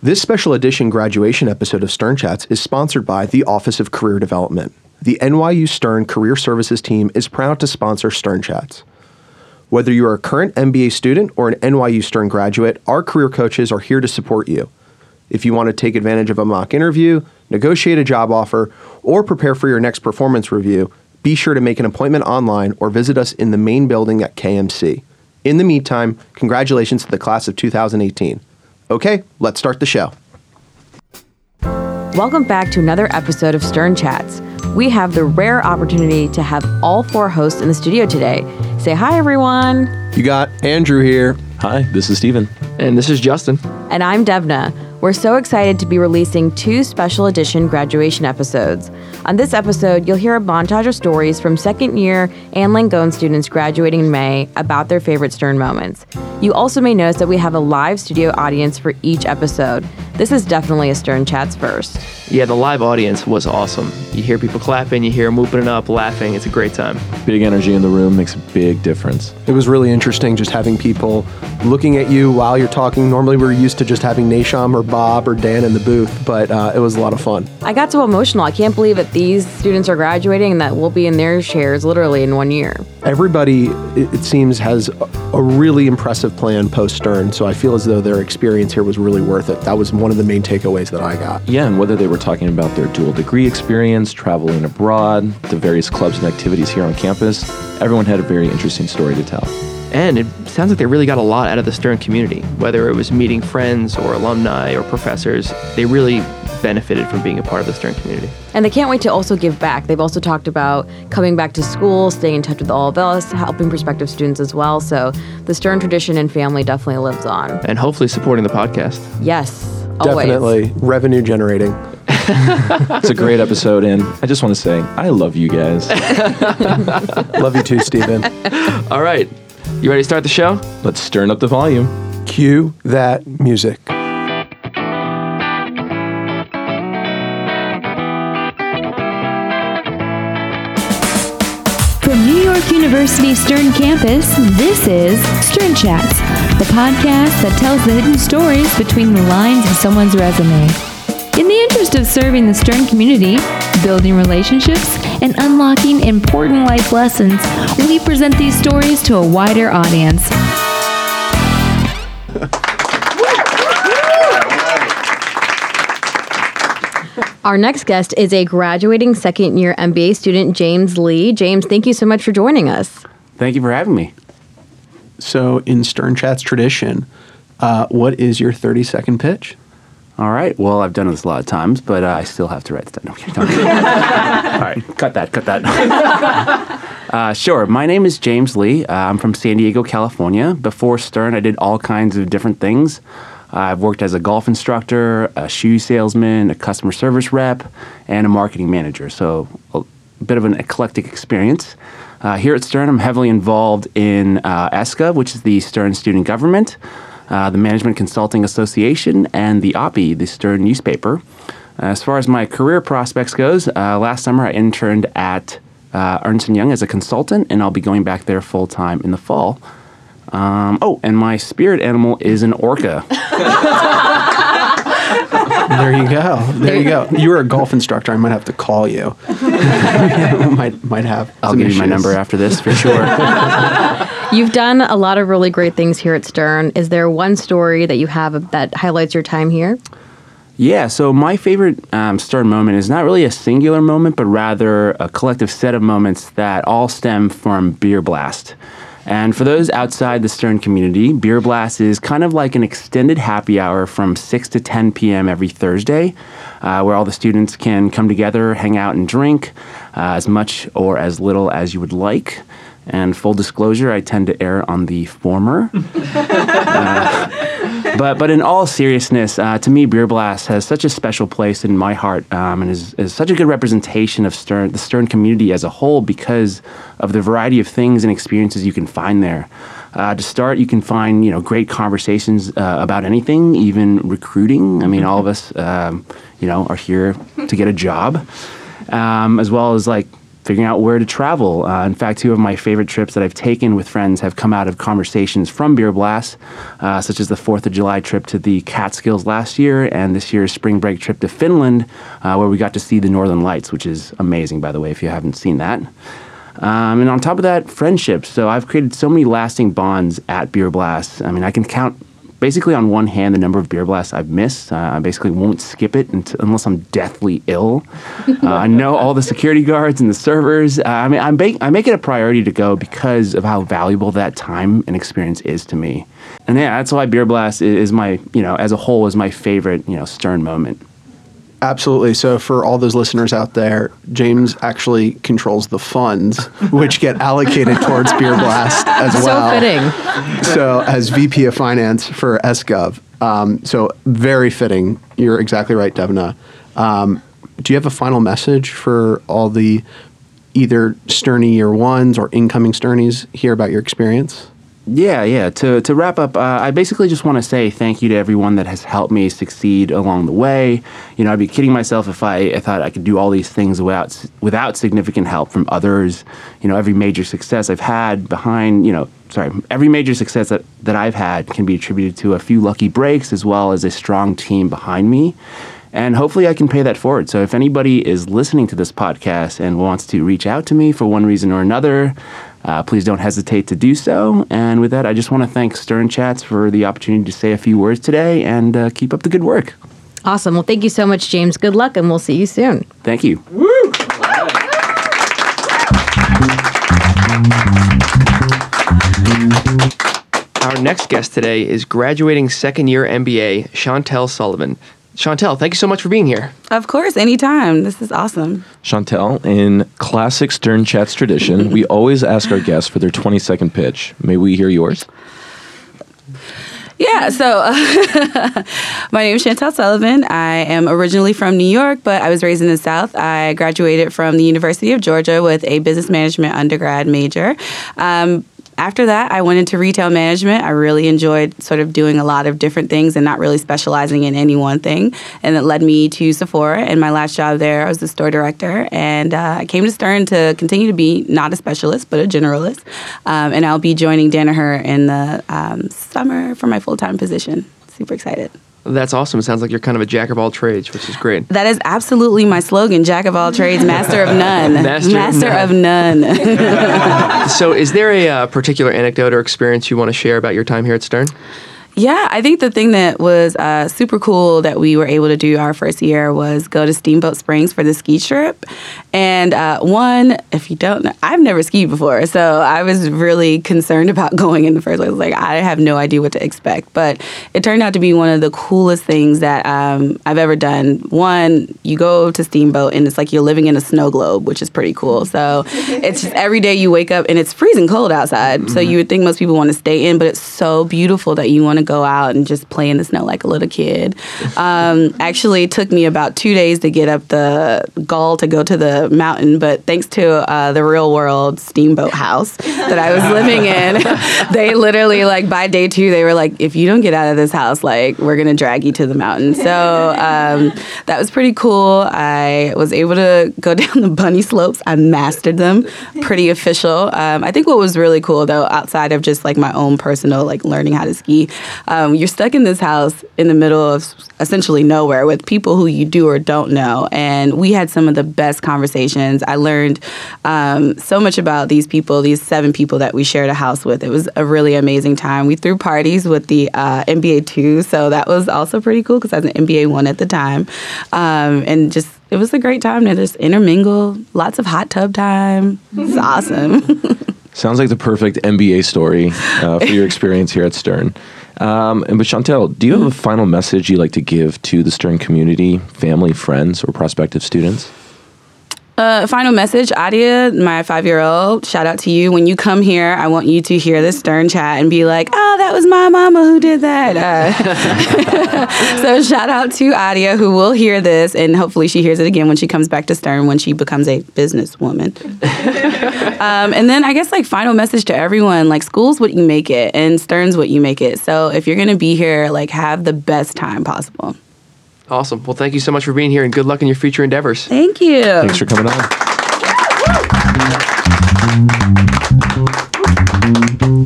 This special edition graduation episode of Stern Chats is sponsored by the Office of Career Development. The NYU Stern Career Services team is proud to sponsor Stern Chats. Whether you are a current MBA student or an NYU Stern graduate, our career coaches are here to support you. If you want to take advantage of a mock interview, negotiate a job offer, or prepare for your next performance review, be sure to make an appointment online or visit us in the main building at KMC. In the meantime, congratulations to the class of 2018. Okay, let's start the show. Welcome back to another episode of Stern Chats. We have the rare opportunity to have all four hosts in the studio today. Say hi, everyone. You got Andrew here. Hi, this is Steven. And this is Justin. And I'm Devna. We're so excited to be releasing two special edition graduation episodes. On this episode, you'll hear a montage of stories from second year and Langone students graduating in May about their favorite Stern moments. You also may notice that we have a live studio audience for each episode. This is definitely a Stern Chats first. Yeah, the live audience was awesome. You hear people clapping, you hear them whooping it up, laughing. It's a great time. Big energy in the room makes a big difference. It was really interesting just having people looking at you while you're talking. Normally, we're used to just having Nasham or Bob or Dan in the booth, but uh, it was a lot of fun. I got so emotional. I can't believe that these students are graduating and that we'll be in their chairs literally in one year. Everybody, it, it seems, has a, a really impressive plan post Stern, so I feel as though their experience here was really worth it. That was one of the main takeaways that I got. Yeah, and whether they were talking about their dual degree experience, traveling abroad, the various clubs and activities here on campus, everyone had a very interesting story to tell. And it sounds like they really got a lot out of the Stern community, whether it was meeting friends or alumni or professors. They really benefited from being a part of the Stern community. And they can't wait to also give back. They've also talked about coming back to school, staying in touch with all of us, helping prospective students as well. So the Stern tradition and family definitely lives on. And hopefully supporting the podcast. Yes, always. Definitely revenue generating. It's a great episode, and I just want to say, I love you guys. Love you too, Stephen. All right. You ready to start the show? Let's stir up the volume. Cue that music. From New York University Stern Campus, this is Stern Chats, the podcast that tells the hidden stories between the lines of someone's resume. In the interest of serving the Stern community, building relationships, and unlocking important life lessons, we present these stories to a wider audience. Our next guest is a graduating second year MBA student, James Lee. James, thank you so much for joining us. Thank you for having me. So, in Stern Chat's tradition, uh, what is your 30 second pitch? All right. Well, I've done this a lot of times, but uh, I still have to write stuff. No. All right. Cut that. Cut that. uh, sure. My name is James Lee. Uh, I'm from San Diego, California. Before Stern, I did all kinds of different things. I've worked as a golf instructor, a shoe salesman, a customer service rep, and a marketing manager. So, a bit of an eclectic experience. Uh, here at Stern, I'm heavily involved in uh, ESCA, which is the Stern Student Government, uh, the Management Consulting Association, and the OPI, the Stern newspaper. As far as my career prospects goes, uh, last summer I interned at uh, Ernst & Young as a consultant, and I'll be going back there full time in the fall. Um, oh, and my spirit animal is an orca. There you go. There you go. You were a golf instructor. I might have to call you. might might have. I'll some give you my number after this for sure. You've done a lot of really great things here at Stern. Is there one story that you have that highlights your time here? Yeah, so my favorite um, Stern moment is not really a singular moment, but rather a collective set of moments that all stem from Beer Blast. And for those outside the Stern community, Beer Blast is kind of like an extended happy hour from 6 to 10 p.m. every Thursday, uh, where all the students can come together, hang out, and drink uh, as much or as little as you would like. And full disclosure, I tend to err on the former. but but in all seriousness, uh, to me, Beer Blast has such a special place in my heart, um, and is, is such a good representation of Stern, the Stern community as a whole, because of the variety of things and experiences you can find there. Uh, to start, you can find you know great conversations uh, about anything, even recruiting. I mean, all of us, um, you know, are here to get a job, um, as well as like figuring out where to travel. Uh, in fact, two of my favorite trips that I've taken with friends have come out of conversations from Beer Blast, uh, such as the 4th of July trip to the Catskills last year and this year's spring break trip to Finland, uh, where we got to see the Northern Lights, which is amazing, by the way, if you haven't seen that. Um, and on top of that, friendships. So I've created so many lasting bonds at Beer Blast. I mean, I can count basically on one hand the number of beer blasts I've missed. Uh, I basically won't skip it until, unless I'm deathly ill. Uh, I know all the security guards and the servers. Uh, I mean, ba- I make it a priority to go because of how valuable that time and experience is to me. And yeah, that's why Beer Blast is my, you know, as a whole, is my favorite, you know, Stern moment. Absolutely. So, for all those listeners out there, James actually controls the funds which get allocated towards Beer Blast as So well. fitting. So, as VP of Finance for SGov. Um, so, very fitting. You're exactly right, Devna. Um, do you have a final message for all the either Sterny year ones or incoming Sternies here about your experience? Yeah, yeah. To, to wrap up, uh, I basically just want to say thank you to everyone that has helped me succeed along the way. You know, I'd be kidding myself if I, I thought I could do all these things without without significant help from others. You know, every major success I've had behind, you know, sorry, every major success that, that I've had can be attributed to a few lucky breaks as well as a strong team behind me. And hopefully I can pay that forward. So if anybody is listening to this podcast and wants to reach out to me for one reason or another, uh, please don't hesitate to do so. And with that, I just want to thank Stern Chats for the opportunity to say a few words today and uh, keep up the good work. Awesome. Well, thank you so much, James. Good luck, and we'll see you soon. Thank you. Our next guest today is graduating second year MBA, Chantel Sullivan. Chantel, thank you so much for being here. Of course, anytime. This is awesome. Chantel, in classic Stern Chats tradition, we always ask our guests for their 20 second pitch. May we hear yours? Yeah, so uh, my name is Chantel Sullivan. I am originally from New York, but I was raised in the South. I graduated from the University of Georgia with a business management undergrad major. Um, after that, I went into retail management. I really enjoyed sort of doing a lot of different things and not really specializing in any one thing. And it led me to Sephora. And my last job there, I was the store director. And uh, I came to Stern to continue to be not a specialist, but a generalist. Um, and I'll be joining Danaher in the um, summer for my full time position. Super excited. That's awesome. It sounds like you're kind of a jack of all trades, which is great. That is absolutely my slogan Jack of all trades, master of none. Master of of none. So, is there a uh, particular anecdote or experience you want to share about your time here at Stern? Yeah, I think the thing that was uh, super cool that we were able to do our first year was go to Steamboat Springs for the ski trip. And uh, one, if you don't know, I've never skied before, so I was really concerned about going in the first place. Like, I have no idea what to expect. But it turned out to be one of the coolest things that um, I've ever done. One, you go to Steamboat, and it's like you're living in a snow globe, which is pretty cool. So it's just every day you wake up, and it's freezing cold outside. So you would think most people want to stay in, but it's so beautiful that you want to go out and just play in the snow like a little kid. Um, actually, it took me about two days to get up the gall to go to the mountain, but thanks to uh, the real world steamboat house that I was living in, they literally like by day two they were like, if you don't get out of this house, like we're gonna drag you to the mountain. So um, that was pretty cool. I was able to go down the bunny slopes. I mastered them. Pretty official. Um, I think what was really cool though, outside of just like my own personal like learning how to ski, um, you're stuck in this house in the middle of essentially nowhere with people who you do or don't know. And we had some of the best conversations. I learned um, so much about these people, these seven people that we shared a house with. It was a really amazing time. We threw parties with the uh, MBA 2, so that was also pretty cool because I was an MBA 1 at the time. Um, and just, it was a great time to just intermingle, lots of hot tub time. It's awesome. Sounds like the perfect MBA story uh, for your experience here at Stern. Um, and but Chantel, do you have a final message you'd like to give to the Stern community, family, friends, or prospective students? Uh, final message, Adia, my five year old, shout out to you. When you come here, I want you to hear this Stern chat and be like, oh, that was my mama who did that. Uh, so shout out to Adia, who will hear this, and hopefully she hears it again when she comes back to Stern when she becomes a businesswoman. um, and then I guess like final message to everyone, like school's what you make it, and Stern's what you make it. So if you're gonna be here, like have the best time possible. Awesome. Well, thank you so much for being here and good luck in your future endeavors. Thank you. Thanks for coming on.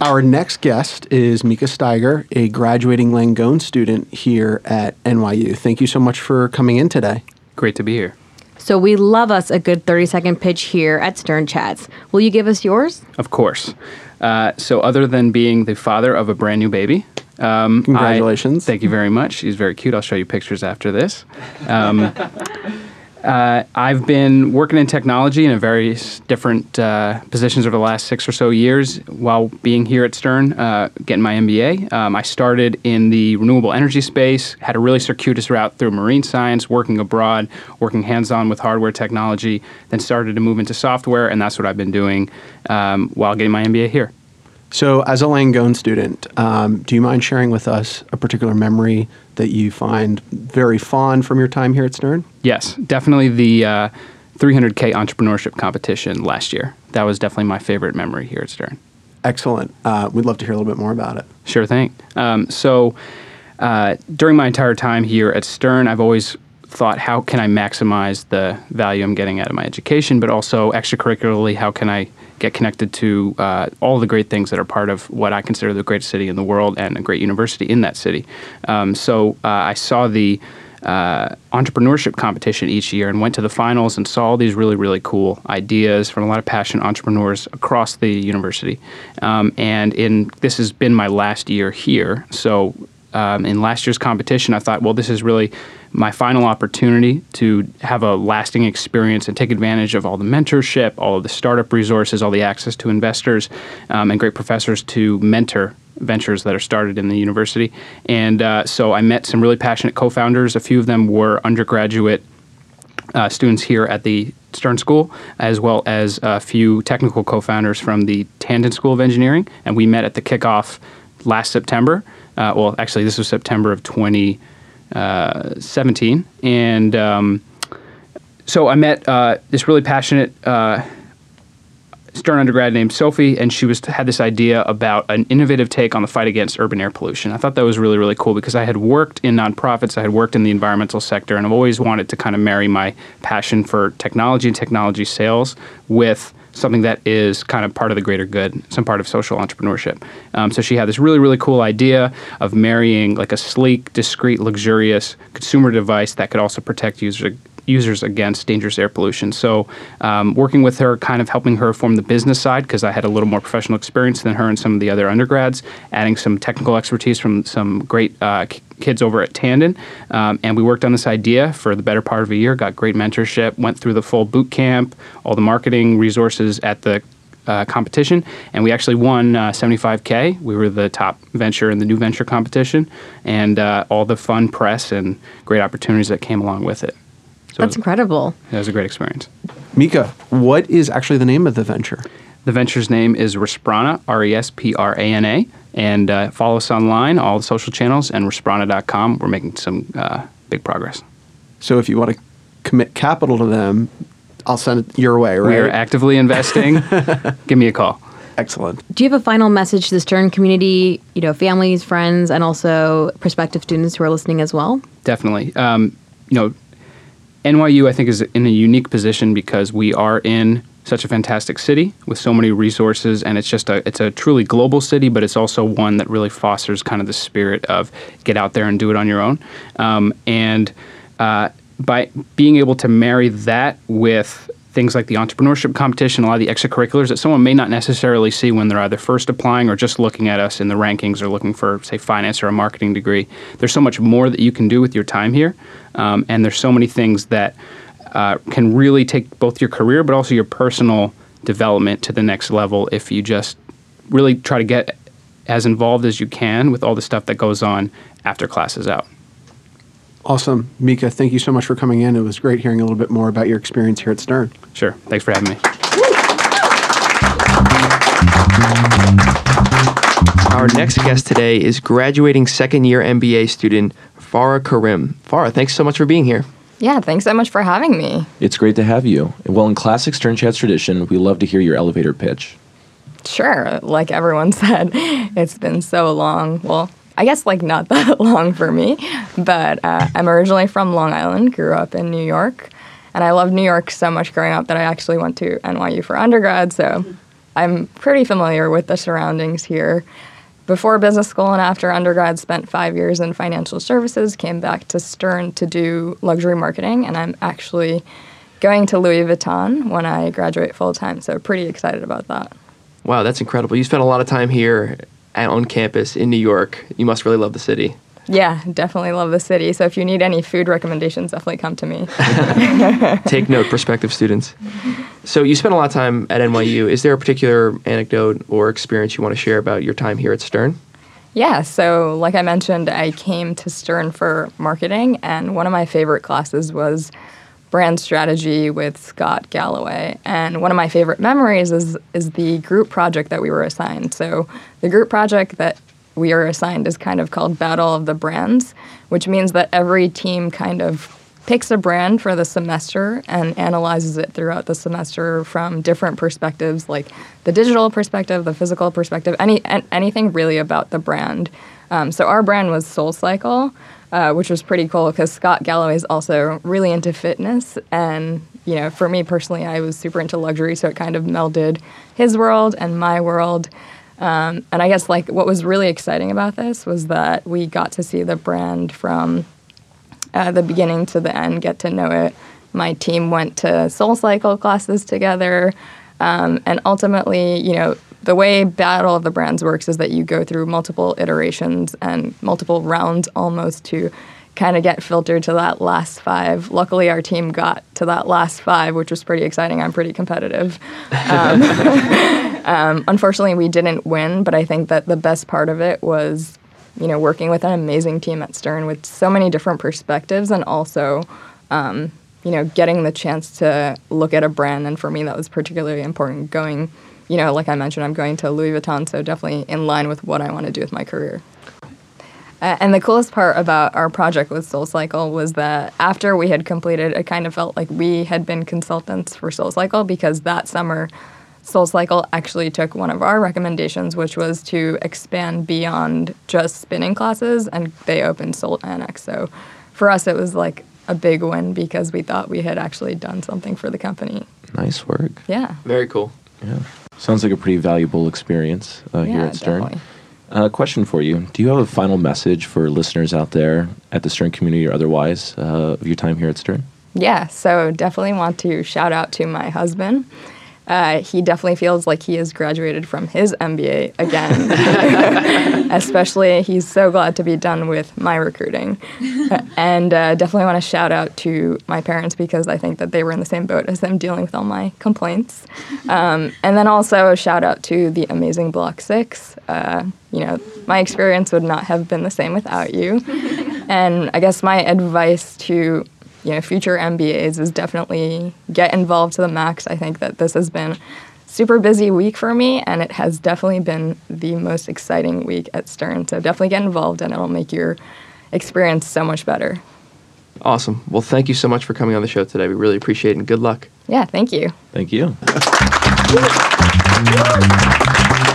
Our next guest is Mika Steiger, a graduating Langone student here at NYU. Thank you so much for coming in today. Great to be here. So we love us a good 30 second pitch here at Stern Chats. Will you give us yours? Of course. Uh, so, other than being the father of a brand new baby, um, Congratulations. I- thank you very much. She's very cute. I'll show you pictures after this. Um, uh, I've been working in technology in a various different uh, positions over the last six or so years while being here at Stern, uh, getting my MBA. Um, I started in the renewable energy space, had a really circuitous route through marine science, working abroad, working hands on with hardware technology, then started to move into software, and that's what I've been doing um, while getting my MBA here. So, as a Langone student, um, do you mind sharing with us a particular memory that you find very fond from your time here at Stern? Yes, definitely the uh, 300K entrepreneurship competition last year. That was definitely my favorite memory here at Stern. Excellent. Uh, we'd love to hear a little bit more about it. Sure thing. Um, so, uh, during my entire time here at Stern, I've always thought, how can I maximize the value I'm getting out of my education, but also extracurricularly, how can I get connected to uh, all the great things that are part of what I consider the greatest city in the world and a great university in that city. Um, so, uh, I saw the uh, entrepreneurship competition each year and went to the finals and saw all these really, really cool ideas from a lot of passionate entrepreneurs across the university. Um, and in this has been my last year here, so um, in last year's competition, I thought, well, this is really my final opportunity to have a lasting experience and take advantage of all the mentorship, all of the startup resources, all the access to investors, um, and great professors to mentor ventures that are started in the university. And uh, so I met some really passionate co founders. A few of them were undergraduate uh, students here at the Stern School, as well as a few technical co-founders from the Tandon School of Engineering, and we met at the kickoff last September. Uh, well, actually, this was September of 2017, and um, so I met uh, this really passionate uh, Stern undergrad named Sophie, and she was had this idea about an innovative take on the fight against urban air pollution. I thought that was really really cool because I had worked in nonprofits, I had worked in the environmental sector, and I've always wanted to kind of marry my passion for technology and technology sales with something that is kind of part of the greater good, some part of social entrepreneurship. Um, so she had this really really cool idea of marrying like a sleek, discreet, luxurious consumer device that could also protect user users against dangerous air pollution. So, um, working with her, kind of helping her form the business side, because I had a little more professional experience than her and some of the other undergrads, adding some technical expertise from some great uh, kids over at Tandon. Um, and we worked on this idea for the better part of a year, got great mentorship, went through the full boot camp, all the marketing resources at the uh, competition, and we actually won uh, 75k. We were the top venture in the new venture competition, and uh, all the fun press and great opportunities that came along with it. So That's it, incredible. it was a great experience. Mika, what is actually the name of the venture? The venture's name is Resprana, R E S P R A N A, and uh, follow us online, all the social channels, and Resprana.com. We're making some uh, big progress. So, if you want to commit capital to them, I'll send it your way, right? We are actively investing. Give me a call. Excellent. Do you have a final message to the Stern community, you know, families, friends, and also prospective students who are listening as well? Definitely. Um, you know, NYU, I think, is in a unique position because we are in such a fantastic city with so many resources, and it's just a it's a truly global city, but it's also one that really fosters kind of the spirit of get out there and do it on your own. Um, and uh, by being able to marry that with things like the entrepreneurship competition, a lot of the extracurriculars that someone may not necessarily see when they're either first applying or just looking at us in the rankings or looking for, say, finance or a marketing degree. There's so much more that you can do with your time here, um, and there's so many things that uh, can really take both your career but also your personal development to the next level if you just really try to get as involved as you can with all the stuff that goes on after class is out. Awesome. Mika, thank you so much for coming in. It was great hearing a little bit more about your experience here at Stern. Sure. Thanks for having me. Our next guest today is graduating second year MBA student Farah Karim. Farah, thanks so much for being here. Yeah, thanks so much for having me. It's great to have you. Well, in classic Stern Chats tradition, we love to hear your elevator pitch. Sure, like everyone said, it's been so long. Well, I guess like not that long for me, but uh, I'm originally from Long Island, grew up in New York, And I loved New York so much growing up that I actually went to NYU for undergrad. So I'm pretty familiar with the surroundings here. Before business school and after undergrad, spent five years in financial services, came back to Stern to do luxury marketing, and I'm actually going to Louis Vuitton when I graduate full time. So pretty excited about that. Wow, that's incredible. You spent a lot of time here at, on campus in New York. You must really love the city. Yeah, definitely love the city. So if you need any food recommendations, definitely come to me. Take note, prospective students. So you spent a lot of time at NYU. Is there a particular anecdote or experience you want to share about your time here at Stern? Yeah, so like I mentioned, I came to Stern for marketing, and one of my favorite classes was brand strategy with Scott Galloway. And one of my favorite memories is is the group project that we were assigned. So the group project that we are assigned is kind of called Battle of the Brands, which means that every team kind of picks a brand for the semester and analyzes it throughout the semester from different perspectives like the digital perspective, the physical perspective, any anything really about the brand. Um, so our brand was Soul Cycle, uh, which was pretty cool because Scott Galloway is also really into fitness. And, you know, for me personally, I was super into luxury, so it kind of melded his world and my world. Um, and I guess like what was really exciting about this was that we got to see the brand from uh, the beginning to the end, get to know it. My team went to Soul Cycle classes together. Um, and ultimately, you know, the way Battle of the Brands works is that you go through multiple iterations and multiple rounds almost to kind of get filtered to that last five. Luckily, our team got to that last five, which was pretty exciting. I'm pretty competitive. Um, um, unfortunately, we didn't win, but I think that the best part of it was, you know, working with an amazing team at Stern with so many different perspectives and also. Um, you know, getting the chance to look at a brand, and for me, that was particularly important. Going you know, like I mentioned, I'm going to Louis Vuitton, so definitely in line with what I want to do with my career. Uh, and the coolest part about our project with Soul Cycle was that after we had completed, it kind of felt like we had been consultants for Soul Cycle because that summer, Soul Cycle actually took one of our recommendations, which was to expand beyond just spinning classes, and they opened Soul Annex. So for us, it was like a big win because we thought we had actually done something for the company. Nice work. Yeah. Very cool. Yeah. Sounds like a pretty valuable experience uh, yeah, here at Stern. Definitely. Uh, question for you: Do you have a final message for listeners out there at the Stern community or otherwise uh, of your time here at Stern? Yeah, so definitely want to shout out to my husband. Uh, he definitely feels like he has graduated from his MBA again. Especially, he's so glad to be done with my recruiting. and uh, definitely want to shout out to my parents because I think that they were in the same boat as them dealing with all my complaints. Um, and then also shout out to the amazing Block 6. Uh, you know, my experience would not have been the same without you. and I guess my advice to you know, future MBAs is definitely get involved to the max. I think that this has been super busy week for me and it has definitely been the most exciting week at Stern. So definitely get involved and it'll make your experience so much better. Awesome. Well, thank you so much for coming on the show today. We really appreciate it and good luck. Yeah, thank you. Thank you.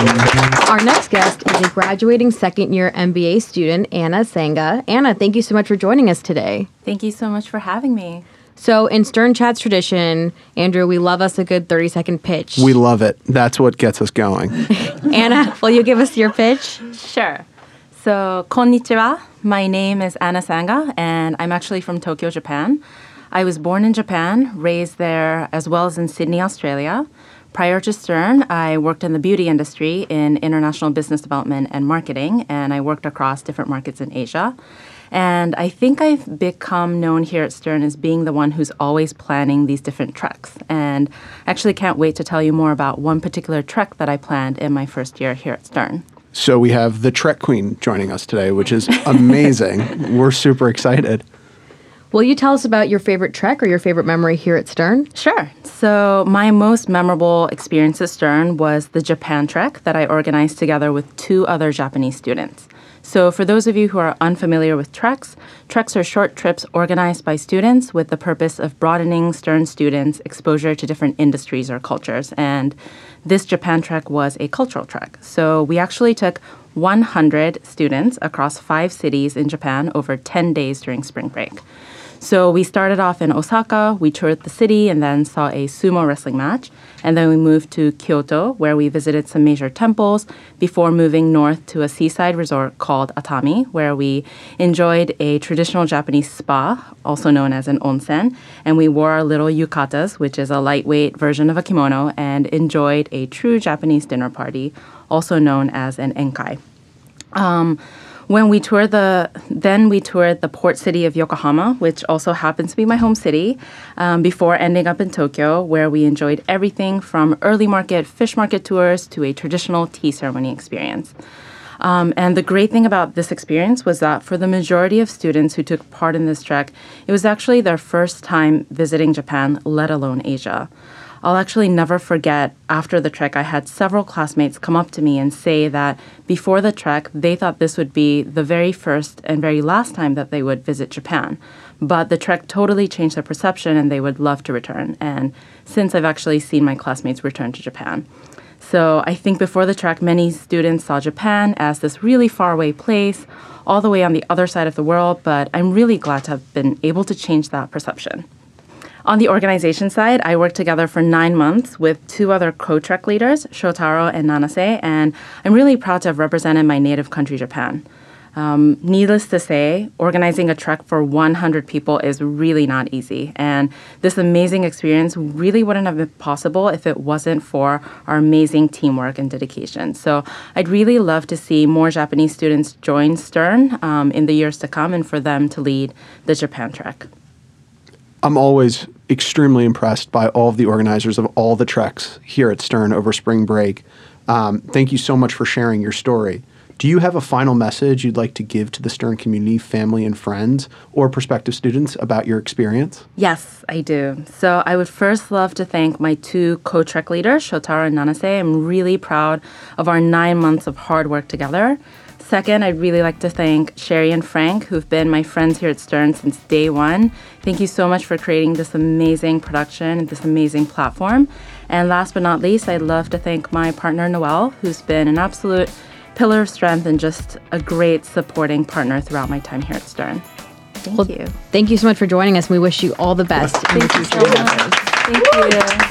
Our next guest is a graduating second year MBA student, Anna Sanga. Anna, thank you so much for joining us today. Thank you so much for having me. So, in Stern Chat's tradition, Andrew, we love us a good 30 second pitch. We love it. That's what gets us going. Anna, will you give us your pitch? Sure. So, konnichiwa. My name is Anna Sanga, and I'm actually from Tokyo, Japan. I was born in Japan, raised there, as well as in Sydney, Australia. Prior to Stern, I worked in the beauty industry in international business development and marketing, and I worked across different markets in Asia. And I think I've become known here at Stern as being the one who's always planning these different treks. And I actually can't wait to tell you more about one particular trek that I planned in my first year here at Stern. So we have the Trek Queen joining us today, which is amazing. We're super excited. Will you tell us about your favorite trek or your favorite memory here at Stern? Sure. So, my most memorable experience at Stern was the Japan trek that I organized together with two other Japanese students. So, for those of you who are unfamiliar with treks, treks are short trips organized by students with the purpose of broadening Stern students' exposure to different industries or cultures. And this Japan trek was a cultural trek. So, we actually took 100 students across five cities in Japan over 10 days during spring break. So we started off in Osaka, we toured the city, and then saw a sumo wrestling match. And then we moved to Kyoto, where we visited some major temples before moving north to a seaside resort called Atami, where we enjoyed a traditional Japanese spa, also known as an onsen. And we wore our little yukatas, which is a lightweight version of a kimono, and enjoyed a true Japanese dinner party, also known as an enkai. Um, when we toured the, then we toured the port city of Yokohama, which also happens to be my home city, um, before ending up in Tokyo, where we enjoyed everything from early market fish market tours to a traditional tea ceremony experience. Um, and the great thing about this experience was that for the majority of students who took part in this trek, it was actually their first time visiting Japan, let alone Asia. I'll actually never forget after the trek, I had several classmates come up to me and say that before the trek, they thought this would be the very first and very last time that they would visit Japan. But the trek totally changed their perception and they would love to return. And since I've actually seen my classmates return to Japan. So I think before the trek, many students saw Japan as this really faraway place, all the way on the other side of the world, but I'm really glad to have been able to change that perception. On the organization side, I worked together for nine months with two other co-trek leaders, Shotaro and Nanase, and I'm really proud to have represented my native country, Japan. Um, needless to say, organizing a trek for 100 people is really not easy. And this amazing experience really wouldn't have been possible if it wasn't for our amazing teamwork and dedication. So I'd really love to see more Japanese students join Stern um, in the years to come and for them to lead the Japan trek. I'm always extremely impressed by all of the organizers of all the treks here at Stern over spring break. Um, thank you so much for sharing your story. Do you have a final message you'd like to give to the Stern community, family, and friends, or prospective students about your experience? Yes, I do. So I would first love to thank my two co-trek leaders, Shotaro and Nanase. I'm really proud of our nine months of hard work together. Second, I'd really like to thank Sherry and Frank, who've been my friends here at Stern since day one. Thank you so much for creating this amazing production, and this amazing platform. And last but not least, I'd love to thank my partner, Noel, who's been an absolute pillar of strength and just a great supporting partner throughout my time here at Stern. Thank Well, you. Thank you so much for joining us. We wish you all the best. in your Thank you future so much. endeavors. Thank you.